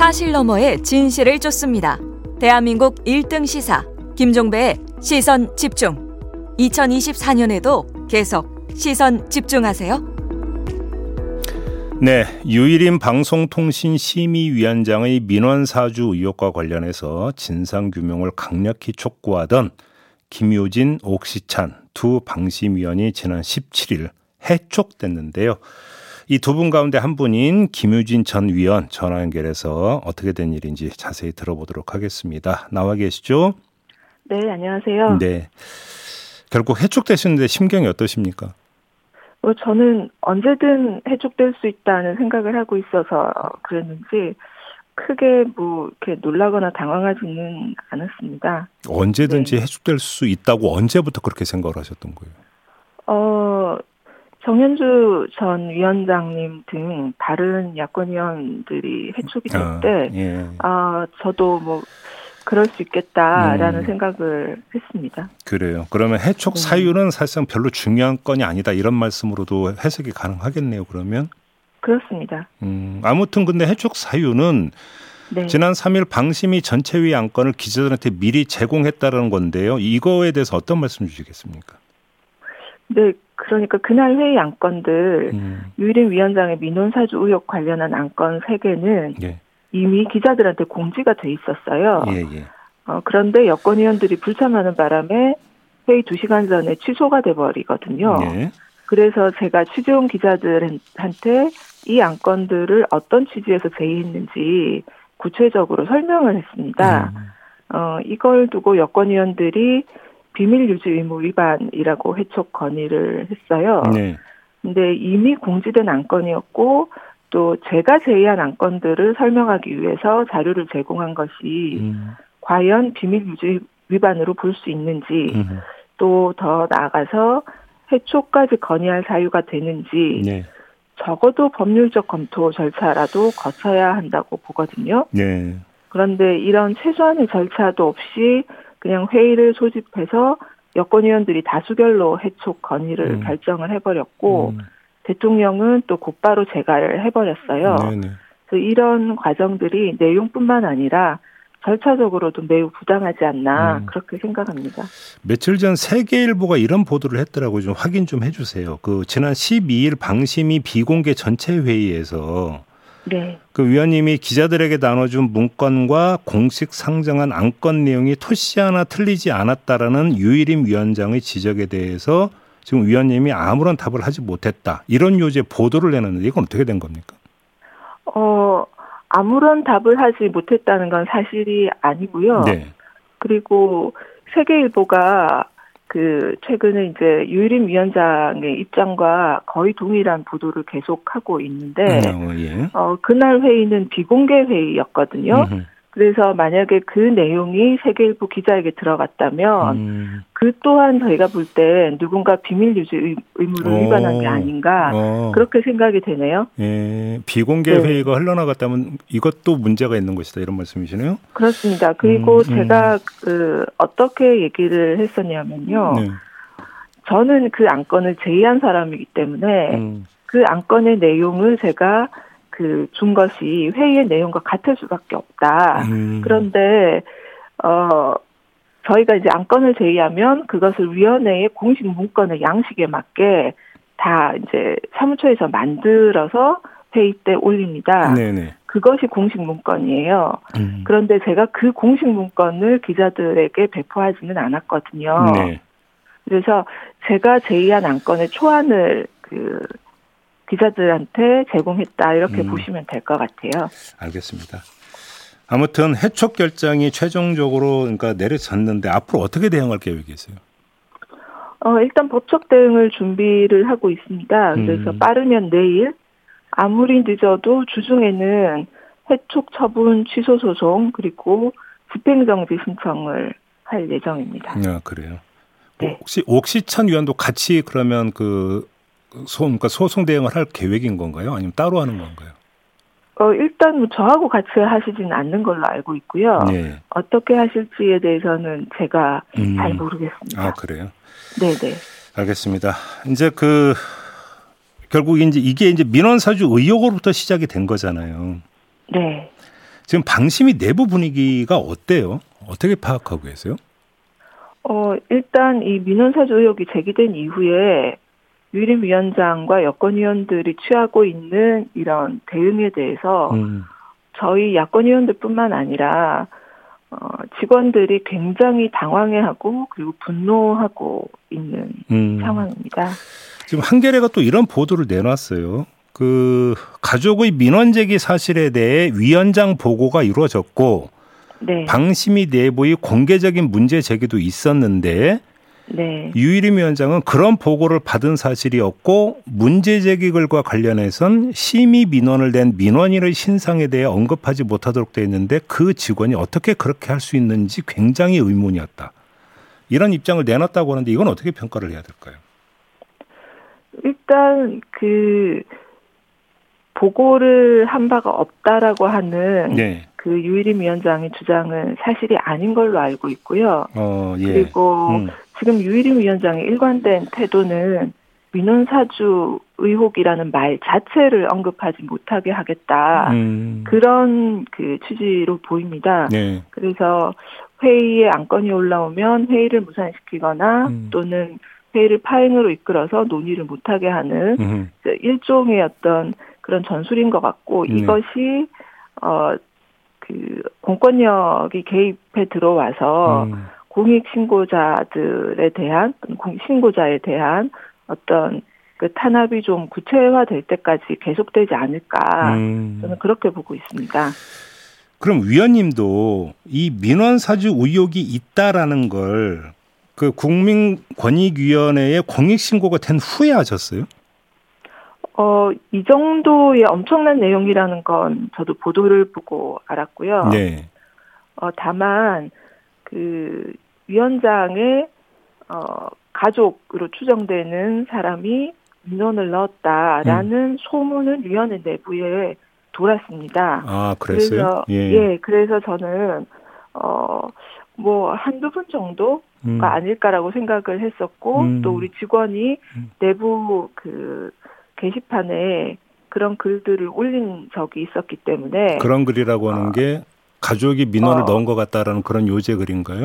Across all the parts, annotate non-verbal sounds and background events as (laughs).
사실 너머의 진실을 쫓습니다. 대한민국 1등 시사 김종배의 시선 집중. 2024년에도 계속 시선 집중하세요. 네, 유일인 방송통신심의위원장의 민원사주 의혹과 관련해서 진상규명을 강력히 촉구하던 김효진, 옥시찬 두 방심위원이 지난 17일 해촉됐는데요. 이 두 분 가운데 한 분인 김효진 전 위원 전화 연결해서 어떻게 된 일인지 자세히 들어보도록 하겠습니다. 나와 계시죠? 네, 안녕하세요. 네. 결국 해촉되셨는데 심경이 어떠십니까? 어, 저는 언제든 해촉될 수 있다는 생각을 하고 있어서 그랬는지 크게 뭐 이렇게 놀라거나 당황하지는 않았습니다. 언제든지 네. 해촉될 수 있다고 언제부터 그렇게 생각을 하셨던 거예요? 어, 정현주 전 위원장님 등 다른 야권 의원들이 해촉이 될때 아, 예. 아, 저도 뭐 그럴 수 있겠다라는 음. 생각을 했습니다. 그래요. 그러면 해촉 네. 사유는 사실상 별로 중요한 건이 아니다 이런 말씀으로도 해석이 가능하겠네요. 그러면 그렇습니다. 음, 아무튼 근데 해촉 사유는 네. 지난 3일 방심위 전체위 안건을 기자들한테 미리 제공했다는 건데요. 이거에 대해서 어떤 말씀 주시겠습니까? 네, 그러니까 그날 회의 안건들 음. 유일인 위원장의 민원 사주 의혹 관련한 안건 3개는 예. 이미 기자들한테 공지가 돼 있었어요. 예, 예. 어, 그런데 여권 의원들이 불참하는 바람에 회의 2시간 전에 취소가 돼 버리거든요. 예. 그래서 제가 취재온 기자들한테 이 안건들을 어떤 취지에서 제의했는지 구체적으로 설명을 했습니다. 음. 어, 이걸 두고 여권 의원들이 비밀 유지 의무 위반이라고 해촉 건의를 했어요. 네. 근데 이미 공지된 안건이었고 또 제가 제의한 안건들을 설명하기 위해서 자료를 제공한 것이 음. 과연 비밀 유지 위반으로 볼 수 있는지 음. 또더 나아가서 해촉까지 건의할 사유가 되는지 네. 적어도 법률적 검토 절차라도 거쳐야 한다고 보거든요. 네. 그런데 이런 최소한의 절차도 없이 그냥 회의를 소집해서 여권 의원들이 다수결로 해촉 건의를 음. 결정을 해버렸고 음. 대통령은 또 곧바로 재가를 해버렸어요. 네네. 그래서 이런 과정들이 내용뿐만 아니라 절차적으로도 매우 부당하지 않나 음. 그렇게 생각합니다. 며칠 전 세계일보가 이런 보도를 했더라고요. 좀 확인 좀 해주세요. 그 지난 12일 방심위 비공개 전체 회의에서 네. 그 위원님이 기자들에게 나눠준 문건과 공식 상정한 안건 내용이 토시 하나 틀리지 않았다라는 유일임 위원장의 지적에 대해서 지금 위원님이 아무런 답을 하지 못했다. 이런 요지의 보도를 내놨는데 이건 어떻게 된 겁니까? 어, 아무런 답을 하지 못했다는 건 사실이 아니고요. 네. 그리고 세계일보가 그 최근에 이제 유일임 위원장의 입장과 거의 동일한 보도를 계속하고 있는데 음, 어, 예. 어 그날 회의는 비공개 회의였거든요. 음흠. 그래서 만약에 그 내용이 세계일보 기자에게 들어갔다면 음. 그 또한 저희가 볼 때 누군가 비밀 유지 의무를 오. 위반한 게 아닌가 오. 그렇게 생각이 되네요. 예, 비공개 네. 회의가 흘러나갔다면 이것도 문제가 있는 것이다 이런 말씀이시네요. 그렇습니다. 그리고 음, 음. 제가 그 어떻게 얘기를 했었냐면요. 네. 저는 그 안건을 제의한 사람이기 때문에 음. 그 안건의 내용을 제가 그 준 것이 회의의 내용과 같을 수밖에 없다. 음. 그런데 어 저희가 이제 안건을 제의하면 그것을 위원회의 공식 문건의 양식에 맞게 다 이제 사무처에서 만들어서 회의 때 올립니다. 네네. 그것이 공식 문건이에요. 음. 그런데 제가 그 공식 문건을 기자들에게 배포하지는 않았거든요. 네. 그래서 제가 제의한 안건의 초안을 그 기자들한테 제공했다 이렇게 음. 보시면 될 것 같아요. 알겠습니다. 아무튼 해촉 결정이 최종적으로 그러니까 내려졌는데 앞으로 어떻게 대응할 계획이세요? 어, 일단 법적 대응을 준비를 하고 있습니다. 그래서 음. 빠르면 내일 아무리 늦어도 주중에는 해촉 처분 취소 소송 그리고 집행정지 신청을 할 예정입니다. 아, 그래요. 네. 혹시 옥시찬 위원도 같이 그러면 그 소, 그러니까 소송 대응을 할 계획인 건가요? 아니면 따로 하는 건가요? 어, 일단 뭐 저하고 같이 하시지는 않는 걸로 알고 있고요. 네. 어떻게 하실지에 대해서는 제가 음. 잘 모르겠습니다. 아, 그래요? 네네. 알겠습니다. 이제 그, 결국 이제 이게 이제 민원사주 의혹으로부터 시작이 된 거잖아요. 네. 지금 방심이 내부 분위기가 어때요? 어떻게 파악하고 계세요? 어, 일단 이 민원사주 의혹이 제기된 이후에 유림 위원장과 여권위원들이 취하고 있는 이런 대응에 대해서 음. 저희 야권위원들뿐만 아니라 어, 직원들이 굉장히 당황해하고 그리고 분노하고 있는 음. 상황입니다. 지금 한겨레가 또 이런 보도를 내놨어요. 그 가족의 민원 제기 사실에 대해 위원장 보고가 이루어졌고 네. 방심위 내부의 공개적인 문제 제기도 있었는데 네. 유일임 위원장은 그런 보고를 받은 사실이 없고 문제 제기글과 관련해선 심의 민원을 낸 민원인의 신상에 대해 언급하지 못하도록 되어 있는데 그 직원이 어떻게 그렇게 할 수 있는지 굉장히 의문이었다. 이런 입장을 내놨다고 하는데 이건 어떻게 평가를 해야 될까요? 일단 그 보고를 한 바가 없다라고 하는 네. 그 유일임 위원장의 주장은 사실이 아닌 걸로 알고 있고요. 어, 예. 그리고 음. 지금 유일임 위원장의 일관된 태도는 민원사주 의혹이라는 말 자체를 언급하지 못하게 하겠다. 음. 그런 그 취지로 보입니다. 네. 그래서 회의에 안건이 올라오면 회의를 무산시키거나 음. 또는 회의를 파행으로 이끌어서 논의를 못하게 하는 음. 일종의 어떤 그런 전술인 것 같고 네. 이것이 어 그 공권력이 개입해 들어와서 음. 공익 신고자들에 대한 공익 신고자에 대한 어떤 그 탄압이 좀 구체화될 때까지 계속되지 않을까 음. 저는 그렇게 보고 있습니다. 그럼 위원님도 이 민원 사주 의혹이 있다라는 걸 그 국민권익위원회에 공익 신고가 된 후에 하셨어요? 어, 이 정도의 엄청난 내용이라는 건 저도 보도를 보고 알았고요. 네. 어, 다만 그 위원장의 어, 가족으로 추정되는 사람이 민원을 넣었다라는 음. 소문은 위원회 내부에 돌았습니다. 아, 그랬어요? 그래서, 예. 예, 그래서 저는 어, 뭐 한두 분 정도가 음. 아닐까라고 생각을 했었고 음. 또 우리 직원이 음. 내부 그 게시판에 그런 글들을 올린 적이 있었기 때문에 그런 글이라고 하는 어, 게 가족이 민원을 어, 넣은 것 같다라는 그런 요제 글인가요?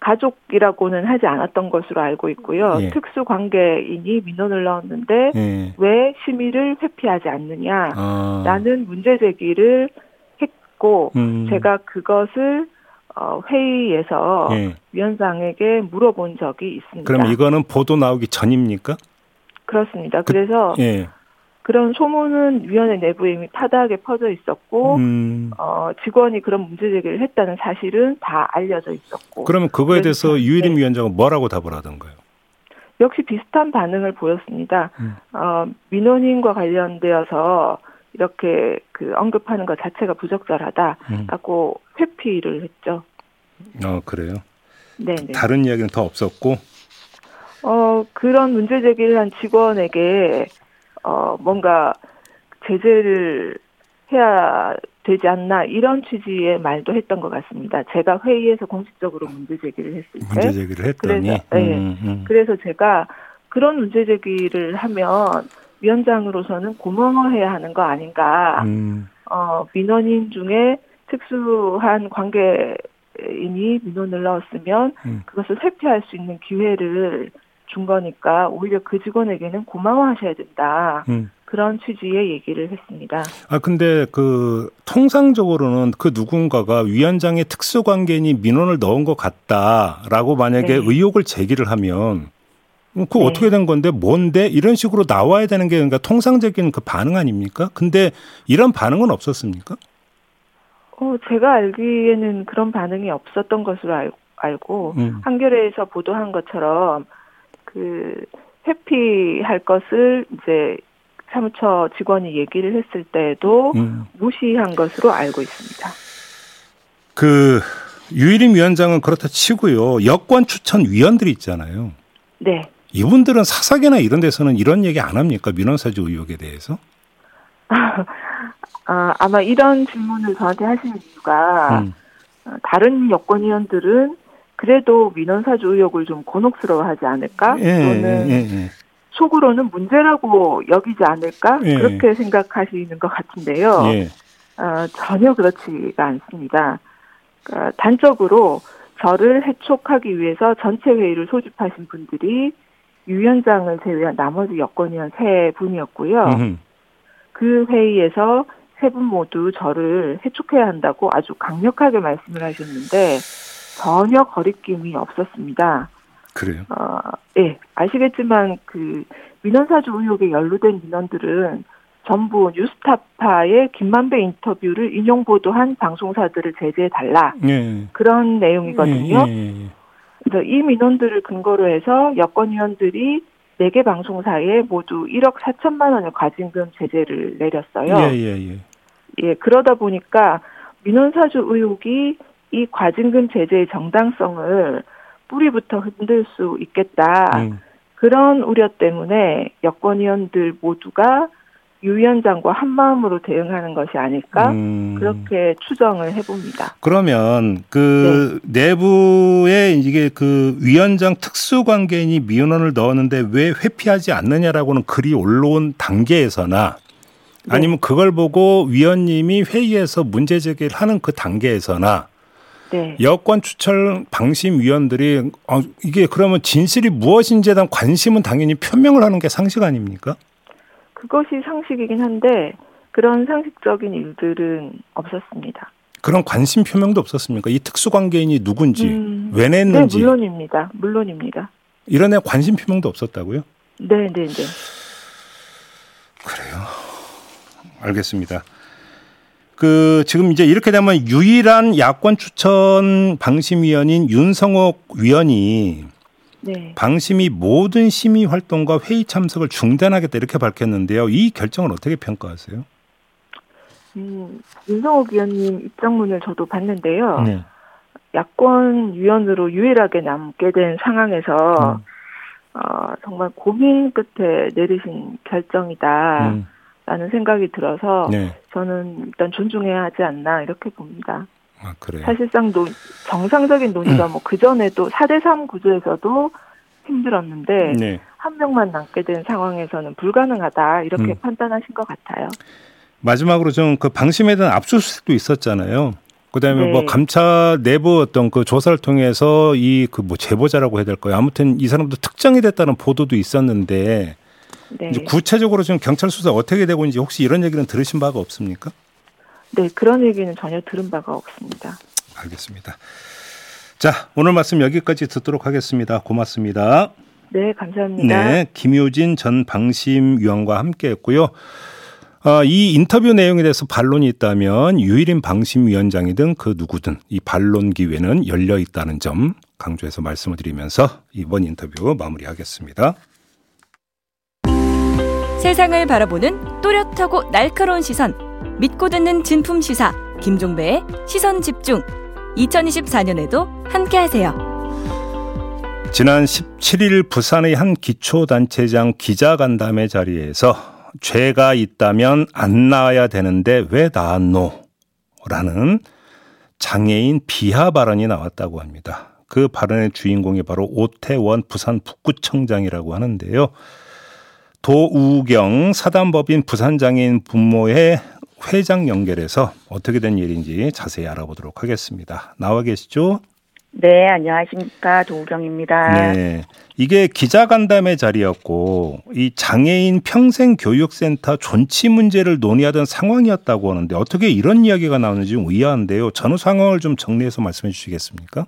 가족이라고는 하지 않았던 것으로 알고 있고요. 예. 특수 관계인이 민원을 넣었는데 예. 왜 심의를 회피하지 않느냐라는 아. 문제 제기를 했고 음. 제가 그것을 어, 회의에서 예. 위원장에게 물어본 적이 있습니다. 그럼 이거는 보도 나오기 전입니까? 그렇습니다. 그, 래서 예. 그런 소문은 위원회 내부에 이미 파다하게 퍼져 있었고 음. 어, 직원이 그런 문제 제기를 했다는 사실은 다 알려져 있었고. 그러면 그거에 대해서 유일임 네. 위원장은 뭐라고 답을 하던가요? 역시 비슷한 반응을 보였습니다. 음. 어, 민원인과 관련되어서 이렇게 그 언급하는 것 자체가 부적절하다라고 음. 회피를 했죠. 어 그래요. 네. 다른 이야기는 더 없었고. 어 그런 문제 제기를 한 직원에게 어, 뭔가 제재를 해야 되지 않나 이런 취지의 말도 했던 것 같습니다. 제가 회의에서 공식적으로 문제 제기를 했을 때 문제 제기를 했더니 그래서, 네. 음, 음. 그래서 제가 그런 문제 제기를 하면 위원장으로서는 고마워해야 하는 거 아닌가. 음. 어, 민원인 중에 특수한 관계인이 민원을 넣었으면 음. 그것을 회피할 수 있는 기회를 준 거니까 오히려 그 직원에게는 고마워하셔야 된다. 음. 그런 취지의 얘기를 했습니다. 아 근데 그 통상적으로는 그 누군가가 위원장의 특수관계인이 민원을 넣은 것 같다라고 만약에 네. 의혹을 제기를 하면 그 네. 어떻게 된 건데 뭔데 이런 식으로 나와야 되는 게 그러니까 통상적인 그 반응 아닙니까? 근데 이런 반응은 없었습니까? 어 제가 알기에는 그런 반응이 없었던 것으로 알, 알고 음. 한겨레에서 보도한 것처럼 그 회피할 것을 이제 사무처 직원이 얘기를 했을 때에도 음. 무시한 것으로 알고 있습니다. 그 유일임 위원장은 그렇다 치고요. 여권 추천 위원들이 있잖아요. 네. 이분들은 사석이나 이런 데서는 이런 얘기 안 합니까? 민원사주 의혹에 대해서? (laughs) 아, 아마 이런 질문을 저한테 하시는 이유가 음. 다른 여권위원들은 그래도 민원사주 의혹을 좀 곤혹스러워하지 않을까? 예, 또는 예, 예. 속으로는 문제라고 여기지 않을까? 예. 그렇게 생각하시는 것 같은데요. 예. 어, 전혀 그렇지가 않습니다. 그러니까 단적으로 저를 해촉하기 위해서 전체 회의를 소집하신 분들이 유 위원장을 제외한 나머지 여권위원 세 분이었고요. 음흠. 그 회의에서 세 분 모두 저를 해촉해야 한다고 아주 강력하게 말씀을 하셨는데 전혀 거리낌이 없었습니다. 그래요? 어, 예, 아시겠지만 그 민원사주 의혹에 연루된 민원들은 전부 뉴스타파의 김만배 인터뷰를 인용 보도한 방송사들을 제재해 달라 예. 그런 내용이거든요. 예, 예, 예. 그래서 이 민원들을 근거로 해서 여권위원들이 4개 방송사에 모두 1억 4천만 원의 과징금 제재를 내렸어요. 예, 예, 예. 예, 그러다 보니까 민원사주 의혹이 이 과징금 제재의 정당성을 뿌리부터 흔들 수 있겠다. 음. 그런 우려 때문에 여권위원들 모두가 유 위원장과 한 마음으로 대응하는 것이 아닐까 음. 그렇게 추정을 해봅니다. 그러면 그 네. 내부에 이게 그 위원장 특수관계인이 민원을 넣었는데 왜 회피하지 않느냐라고는 글이 올라온 단계에서나 네. 아니면 그걸 보고 위원님이 회의에서 문제 제기를 하는 그 단계에서나 네. 여권 추천 방심 위원들이 어, 이게 그러면 진실이 무엇인지에 대한 관심은 당연히 표명을 하는 게 상식 아닙니까? 그것이 상식이긴 한데 그런 상식적인 일들은 없었습니다. 그런 관심 표명도 없었습니까? 이 특수관계인이 누군지, 음, 왜 냈는지. 네, 물론입니다. 물론입니다. 이런 애 관심 표명도 없었다고요? 네, 네, 네. 그래요. 알겠습니다. 그 지금 이제 이렇게 되면 유일한 야권 추천 방심위원인 윤성옥 위원이 네. 방심이 모든 심의 활동과 회의 참석을 중단하겠다 이렇게 밝혔는데요. 이 결정을 어떻게 평가하세요? 음, 윤성옥 위원님 입장문을 저도 봤는데요. 네. 야권 위원으로 유일하게 남게 된 상황에서 음. 어, 정말 고민 끝에 내리신 결정이다. 음. 라는 생각이 들어서 네. 저는 일단 존중해야 하지 않나 이렇게 봅니다. 아? 사실상 노, 정상적인 논의가 음. 뭐그 전에도 4대3 구조에서도 힘들었는데 네. 한 명만 남게 된 상황에서는 불가능하다 이렇게 음. 판단하신 것 같아요. 마지막으로 좀 그 방심에 대한 압수수색도 있었잖아요. 그다음에 뭐 네. 뭐 감찰 내부 어떤 그 조사를 통해서 이 그 뭐 제보자라고 해야 될까요? 아무튼 이 사람도 특정이 됐다는 보도도 있었는데 네. 구체적으로 지금 경찰 수사 어떻게 되고 있는지 혹시 이런 얘기는 들으신 바가 없습니까? 네, 그런 얘기는 전혀 들은 바가 없습니다. 알겠습니다. 자, 오늘 말씀 여기까지 듣도록 하겠습니다. 고맙습니다. 네, 감사합니다. 네, 김효진 전 방심 위원과 함께 했고요. 어, 이 인터뷰 내용에 대해서 반론이 있다면 유일인 방심위원장이든 그 누구든 이 반론 기회는 열려 있다는 점 강조해서 말씀을 드리면서 이번 인터뷰 마무리하겠습니다. 세상을 바라보는 또렷하고 날카로운 시선 믿고 듣는 진품 시사 김종배의 시선 집중 2024년에도 함께 하세요. 지난 17일 부산의 한 기초단체장 기자간담회 자리에서 죄가 있다면 안 나와야 되는데 왜 나왔노? 라는 장애인 비하 발언이 나왔다고 합니다. 그 발언의 주인공이 바로 오태원 부산 북구청장이라고 하는데요. 도우경 사단법인 부산장애인 분모의 회장 연결해서 어떻게 된 일인지 자세히 알아보도록 하겠습니다. 나와 계시죠? 네, 안녕하십니까. 도우경입니다. 네. 이게 기자간담회 자리였고, 이 장애인 평생교육센터 존치 문제를 논의하던 상황이었다고 하는데, 어떻게 이런 이야기가 나오는지 좀 의아한데요. 전후 상황을 좀 정리해서 말씀해 주시겠습니까?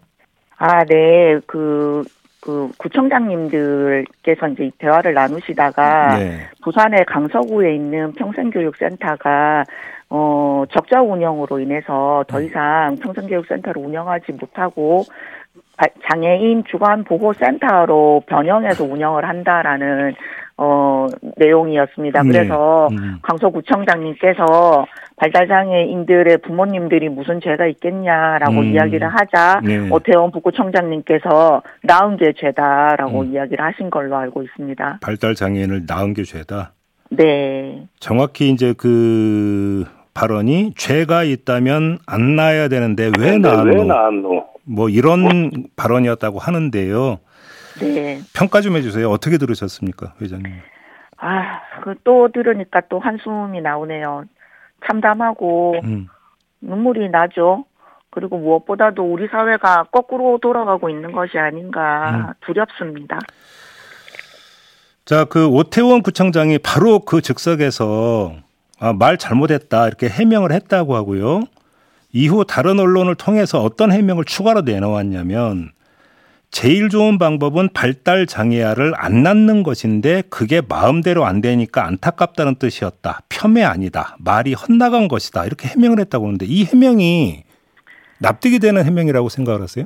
아, 네. 그, 그 구청장님들께서 이제 대화를 나누시다가 네. 부산의 강서구에 있는 평생교육센터가 어 적자 운영으로 인해서 더 음. 이상 평생교육센터를 운영하지 못하고 장애인 주간 보호 센터로 변형해서 운영을 한다라는 어 내용이었습니다. 네. 그래서 음. 강서구청장님께서 발달장애인들의 부모님들이 무슨 죄가 있겠냐라고 음. 이야기를 하자 네. 오태원 북구청장님께서 낳은 게 죄다라고 음. 이야기를 하신 걸로 알고 있습니다. 발달장애인을 낳은 게 죄다. 네. 정확히 이제 그 발언이 죄가 있다면 안 낳아야 되는데 왜 낳았노? 왜 낳았노? 뭐 이런 발언이었다고 하는데요. 네. 평가 좀 해주세요. 어떻게 들으셨습니까, 회장님? 아, 그 또 들으니까 또 한숨이 나오네요. 참담하고 음. 눈물이 나죠. 그리고 무엇보다도 우리 사회가 거꾸로 돌아가고 있는 것이 아닌가 음. 두렵습니다. 자, 그 오태원 구청장이 바로 그 즉석에서 아, 말 잘못했다 이렇게 해명을 했다고 하고요. 이후 다른 언론을 통해서 어떤 해명을 추가로 내놓았냐면 제일 좋은 방법은 발달 장애아를 안 낳는 것인데 그게 마음대로 안 되니까 안타깝다는 뜻이었다. 폄훼 아니다. 말이 헛나간 것이다. 이렇게 해명을 했다고 하는데 이 해명이 납득이 되는 해명이라고 생각을 하세요?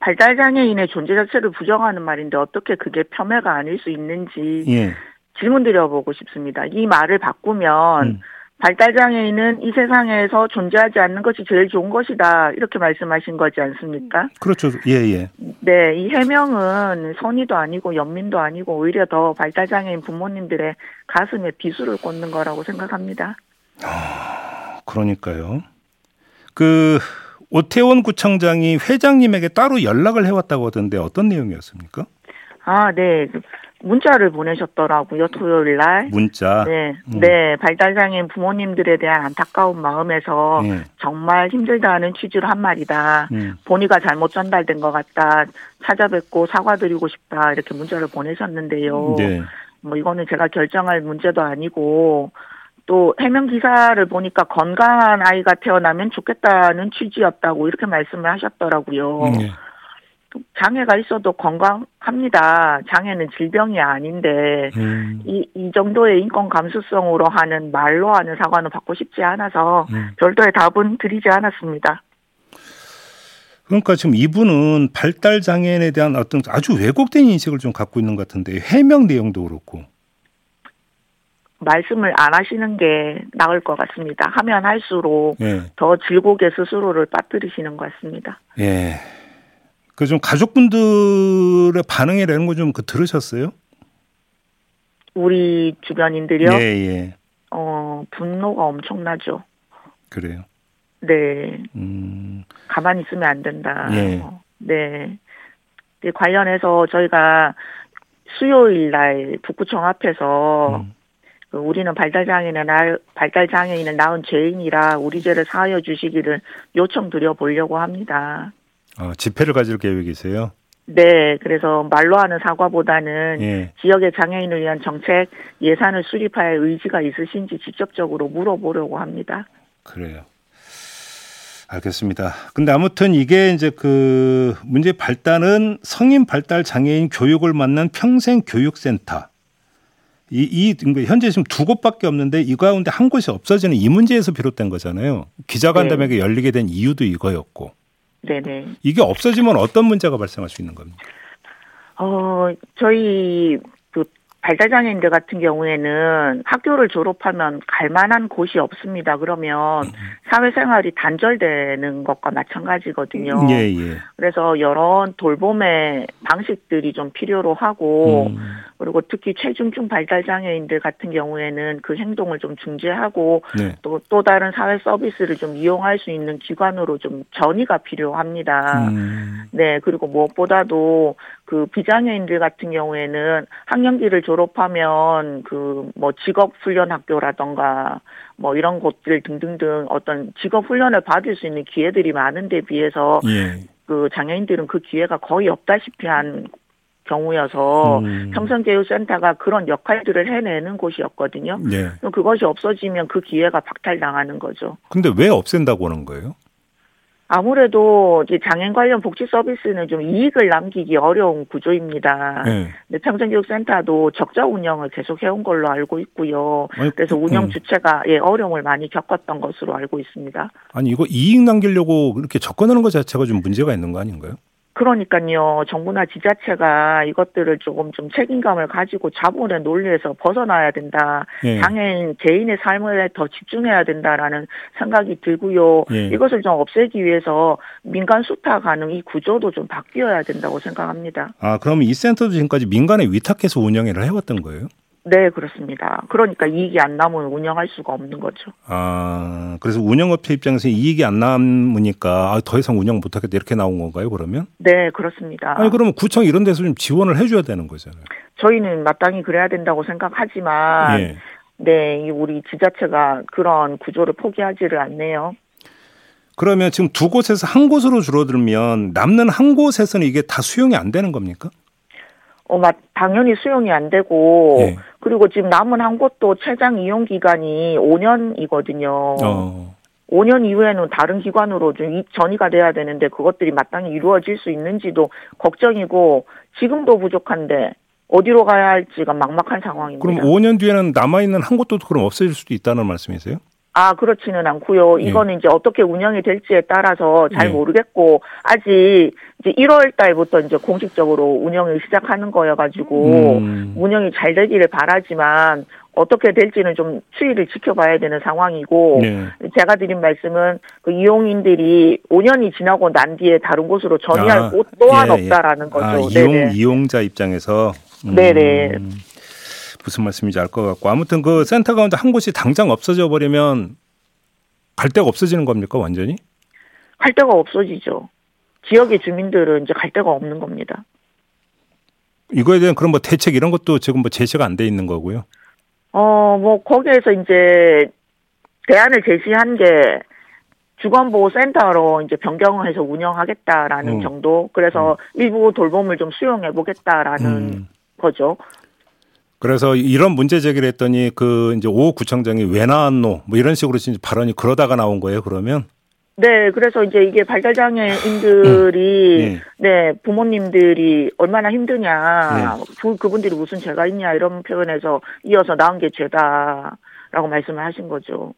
발달 장애인의 존재 자체를 부정하는 말인데 어떻게 그게 폄훼가 아닐 수 있는지 예. 질문 드려보고 싶습니다. 이 말을 바꾸면 음. 발달장애인은 이 세상에서 존재하지 않는 것이 제일 좋은 것이다. 이렇게 말씀하신 거지 않습니까? 그렇죠. 예, 예. 네, 이 해명은 선의도 아니고 연민도 아니고 오히려 더 발달장애인 부모님들의 가슴에 비수를 꽂는 거라고 생각합니다. 아, 그러니까요. 그, 오태원 구청장이 회장님에게 따로 연락을 해왔다고 하던데 어떤 내용이었습니까? 아, 네. 문자를 보내셨더라고요 토요일 날. 문자. 네, 음. 네 발달장애인 부모님들에 대한 안타까운 마음에서 네. 정말 힘들다는 취지로 한 말이다. 음. 본의가 잘못 전달된 것 같다. 찾아뵙고 사과드리고 싶다 이렇게 문자를 보내셨는데요. 네. 뭐 이거는 제가 결정할 문제도 아니고 또 해명 기사를 보니까 건강한 아이가 태어나면 좋겠다는 취지였다고 이렇게 말씀을 하셨더라고요. 네. 장애가 있어도 건강합니다. 장애는 질병이 아닌데 음. 이, 이 정도의 인권 감수성으로 하는 말로 하는 사과는 받고 싶지 않아서 음. 별도의 답은 드리지 않았습니다. 그러니까 지금 이분은 발달 장애인에 대한 어떤 아주 왜곡된 인식을 좀 갖고 있는 것 같은데 해명 내용도 그렇고 말씀을 안 하시는 게 나을 것 같습니다. 하면 할수록 예. 더 즐겁게 스스로를 빠뜨리시는 것 같습니다. 예. 그 좀 가족분들의 반응이라는 거 좀 그 들으셨어요? 우리 주변인들이요? 예, 예. 어, 분노가 엄청나죠. 그래요? 네. 음. 가만히 있으면 안 된다. 예. 네. 관련해서 저희가 수요일 날 북구청 앞에서 음. 그 우리는 발달장애는 나, 발달장애인은 낳은 죄인이라 우리 죄를 사하여 주시기를 요청드려 보려고 합니다. 어, 집회를 가질 계획이세요? 네, 그래서 말로 하는 사과보다는 예. 지역의 장애인을 위한 정책 예산을 수립할 의지가 있으신지 직접적으로 물어보려고 합니다. 그래요. 알겠습니다. 근데 아무튼 이게 이제 그 문제 발단은 성인 발달 장애인 교육을 맡는 평생 교육센터. 이, 이 현재 지금 두 곳밖에 없는데 이 가운데 한 곳이 없어지는 이 문제에서 비롯된 거잖아요. 기자간담회가 네. 열리게 된 이유도 이거였고. 네네. 이게 없어지면 어떤 문제가 발생할 수 있는 겁니까? 어, 저희 발달장애인들 같은 경우에는 학교를 졸업하면 갈 만한 곳이 없습니다. 그러면 음. 사회생활이 단절되는 것과 마찬가지거든요. 예, 예. 그래서 여러 돌봄의 방식들이 좀 필요로 하고 음. 그리고 특히 체중증 발달 장애인들 같은 경우에는 그 행동을 좀 중재하고 네. 또, 또 다른 사회 서비스를 좀 이용할 수 있는 기관으로 좀 전이가 필요합니다. 음. 네, 그리고 무엇보다도 그 비장애인들 같은 경우에는 학년기를 졸업하면 그 뭐 직업 훈련 학교라던가 뭐 이런 곳들 등등등 어떤 직업 훈련을 받을 수 있는 기회들이 많은 데 비해서 예. 그 장애인들은 그 기회가 거의 없다시피 한 경우여서 음. 평생교육센터가 그런 역할들을 해내는 곳이었거든요. 네. 그것이 없어지면 그 기회가 박탈당하는 거죠. 근데 왜 없앤다고 하는 거예요? 아무래도 이제 장애인 관련 복지 서비스는 좀 이익을 남기기 어려운 구조입니다. 네. 근데 평생교육센터도 적자 운영을 계속 해온 걸로 알고 있고요. 아니, 그래서 운영 음. 주체가 예, 어려움을 많이 겪었던 것으로 알고 있습니다. 아니 이거 이익 남기려고 이렇게 접근하는 것 자체가 좀 문제가 있는 거 아닌가요? 그러니까요. 정부나 지자체가 이것들을 조금 좀 책임감을 가지고 자본의 논리에서 벗어나야 된다. 예. 장애인 개인의 삶에 더 집중해야 된다라는 생각이 들고요. 예. 이것을 좀 없애기 위해서 민간 수타 가능 이 구조도 좀 바뀌어야 된다고 생각합니다. 아, 그럼 이 센터도 지금까지 민간에 위탁해서 운영을 해왔던 거예요? 네, 그렇습니다. 그러니까 이익이 안 남으면 운영할 수가 없는 거죠. 아, 그래서 운영업체 입장에서 이익이 안 남으니까 아, 더 이상 운영 못하겠다 이렇게 나온 건가요, 그러면? 네, 그렇습니다. 아니, 그러면 구청 이런 데서 좀 지원을 해줘야 되는 거잖아요. 저희는 마땅히 그래야 된다고 생각하지만, 예. 네, 우리 지자체가 그런 구조를 포기하지를 않네요. 그러면 지금 두 곳에서 한 곳으로 줄어들면 남는 한 곳에서는 이게 다 수용이 안 되는 겁니까? 어, 맞, 당연히 수용이 안 되고, 네. 그리고 지금 남은 한 곳도 최장 이용 기간이 5년이거든요. 어. 5년 이후에는 다른 기관으로 좀 전이가 돼야 되는데 그것들이 마땅히 이루어질 수 있는지도 걱정이고 지금도 부족한데 어디로 가야 할지가 막막한 상황입니다. 그럼 5년 뒤에는 남아 있는 한 곳도 그럼 없어질 수도 있다는 말씀이세요? 아, 그렇지는 않고요. 예. 이거는 예. 이제 어떻게 운영이 될지에 따라서 잘 예. 모르겠고 아직 이제 1월 달부터 이제 공식적으로 운영을 시작하는 거여 가지고 음. 운영이 잘 되기를 바라지만 어떻게 될지는 좀 추이를 지켜봐야 되는 상황이고 네. 제가 드린 말씀은 그 이용인들이 5년이 지나고 난 뒤에 다른 곳으로 전이할 아, 곳 또한 예, 예. 없다라는 거죠. 아, 이용 네네. 이용자 입장에서 음, 네네. 무슨 말씀인지 알 것 같고 아무튼 그 센터 가운데 한 곳이 당장 없어져 버리면 갈 데가 없어지는 겁니까 완전히? 갈 데가 없어지죠. 지역의 주민들은 이제 갈 데가 없는 겁니다. 이거에 대한 그런 뭐 대책 이런 것도 지금 뭐 제시가 안 돼 있는 거고요. 어, 뭐, 거기에서 이제 대안을 제시한 게 주건보호센터로 이제 변경을 해서 운영하겠다라는 음. 정도. 그래서 음. 일부 돌봄을 좀 수용해 보겠다라는 음. 거죠. 그래서 이런 문제 제기를 했더니 그 이제 오 구청장이 왜 나왔노 뭐 이런 식으로 진짜 발언이 그러다가 나온 거예요 그러면 네, 그래서 이제 이게 발달장애인들이 음. 네. 네. 부모님들이 얼마나 힘드냐, 네. 그, 그분들이 무슨 죄가 있냐 이런 표현에서 이어서 나온 게 죄다 라고 말씀을 하신 거죠.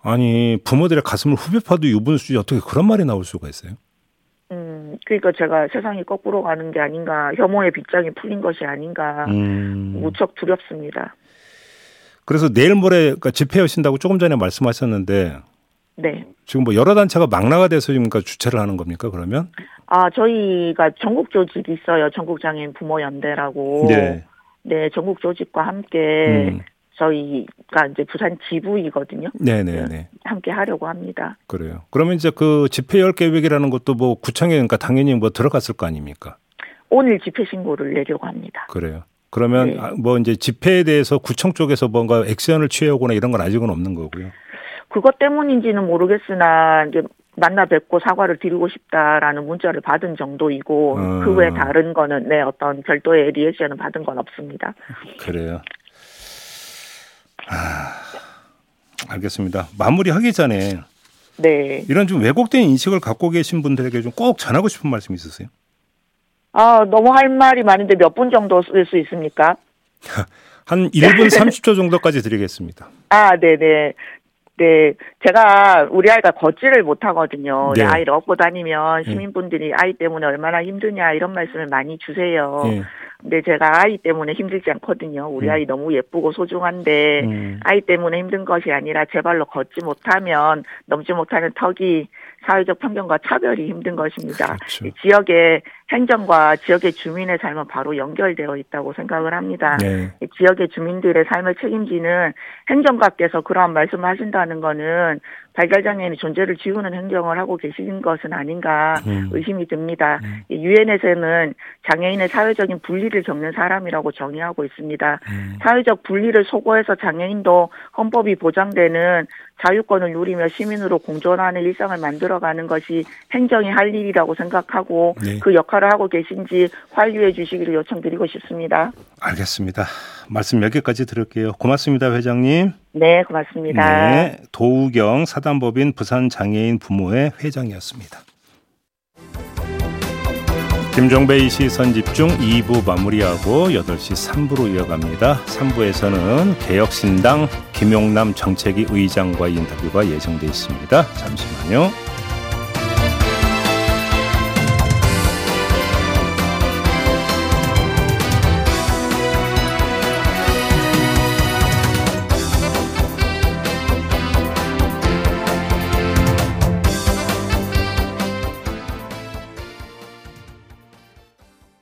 아니 부모들의 가슴을 후벼 파도 유분수지 어떻게 그런 말이 나올 수가 있어요? 음, 그러니까 제가 세상이 거꾸로 가는 게 아닌가, 혐오의 빗장이 풀린 것이 아닌가, 음. 무척 두렵습니다. 그래서 내일 모레 그러니까 집회 여신다고 조금 전에 말씀하셨는데 네. 지금 뭐 여러 단체가 망라가 돼서 지금 그러니까 주최를 하는 겁니까 그러면? 아 저희가 전국 조직이 있어요. 전국 장애인 부모 연대라고. 네. 네, 전국 조직과 함께 음. 저희가 이제 부산 지부이거든요. 네네네. 네, 함께 하려고 합니다. 그래요. 그러면 이제 그 집회 열 계획이라는 것도 뭐 구청에 그러니까 당연히 뭐 들어갔을 거 아닙니까? 오늘 집회 신고를 내려고 합니다. 그래요. 그러면 네. 아, 뭐 이제 집회에 대해서 구청 쪽에서 뭔가 액션을 취해오거나 이런 건 아직은 없는 거고요. 그것 때문인지는 모르겠으나 이제 만나 뵙고 사과를 드리고 싶다라는 문자를 받은 정도이고 어. 그외 다른 거는 네 어떤 별도의 리액션을 받은 건 없습니다. 그래요. 아, 알겠습니다. 마무리하기 전에 네 이런 좀 왜곡된 인식을 갖고 계신 분들에게 좀 꼭 전하고 싶은 말씀 있으세요? 아 너무 할 말이 많은데 몇 분 정도 쓸 수 있습니까? (laughs) 한 1분 30초 정도까지 드리겠습니다. 아, 네네. 네, 제가 우리 아이가 걷지를 못하거든요. 네. 아이를 업고 다니면 네. 시민분들이 아이 때문에 얼마나 힘드냐 이런 말씀을 많이 주세요. 네. 근데 제가 아이 때문에 힘들지 않거든요. 우리 음. 아이 너무 예쁘고 소중한데 음. 아이 때문에 힘든 것이 아니라 제 발로 걷지 못하면 넘지 못하는 턱이 사회적 편견과 차별이 힘든 것입니다. 그렇죠. 지역의 행정과 지역의 주민의 삶은 바로 연결되어 있다고 생각을 합니다. 네. 지역의 주민들의 삶을 책임지는 행정가께서 그러한 말씀을 하신다는 것은 발달장애인의 존재를 지우는 행정을 하고 계신 것은 아닌가 음. 의심이 듭니다. 음. 유엔에서는 장애인의 사회적인 분리를 겪는 사람이라고 정의하고 있습니다. 음. 사회적 분리를 소거해서 장애인도 헌법이 보장되는 자유권을 누리며 시민으로 공존하는 일상을 만들어가는 것이 행정이 할 일이라고 생각하고 네. 그 역할을 하고 계신지 환류해 주시기를 요청드리고 싶습니다. 알겠습니다. 말씀 몇 개까지 들을게요. 고맙습니다, 회장님. 네, 고맙습니다. 네, 도우경 사단법인 부산장애인 부모회 회장이었습니다. 김종배의 시선 집중 2부 마무리하고 8시 3부로 이어갑니다. 3부에서는 개혁신당 김용남 정책위 의장과 인터뷰가 예정돼 있습니다. 잠시만요.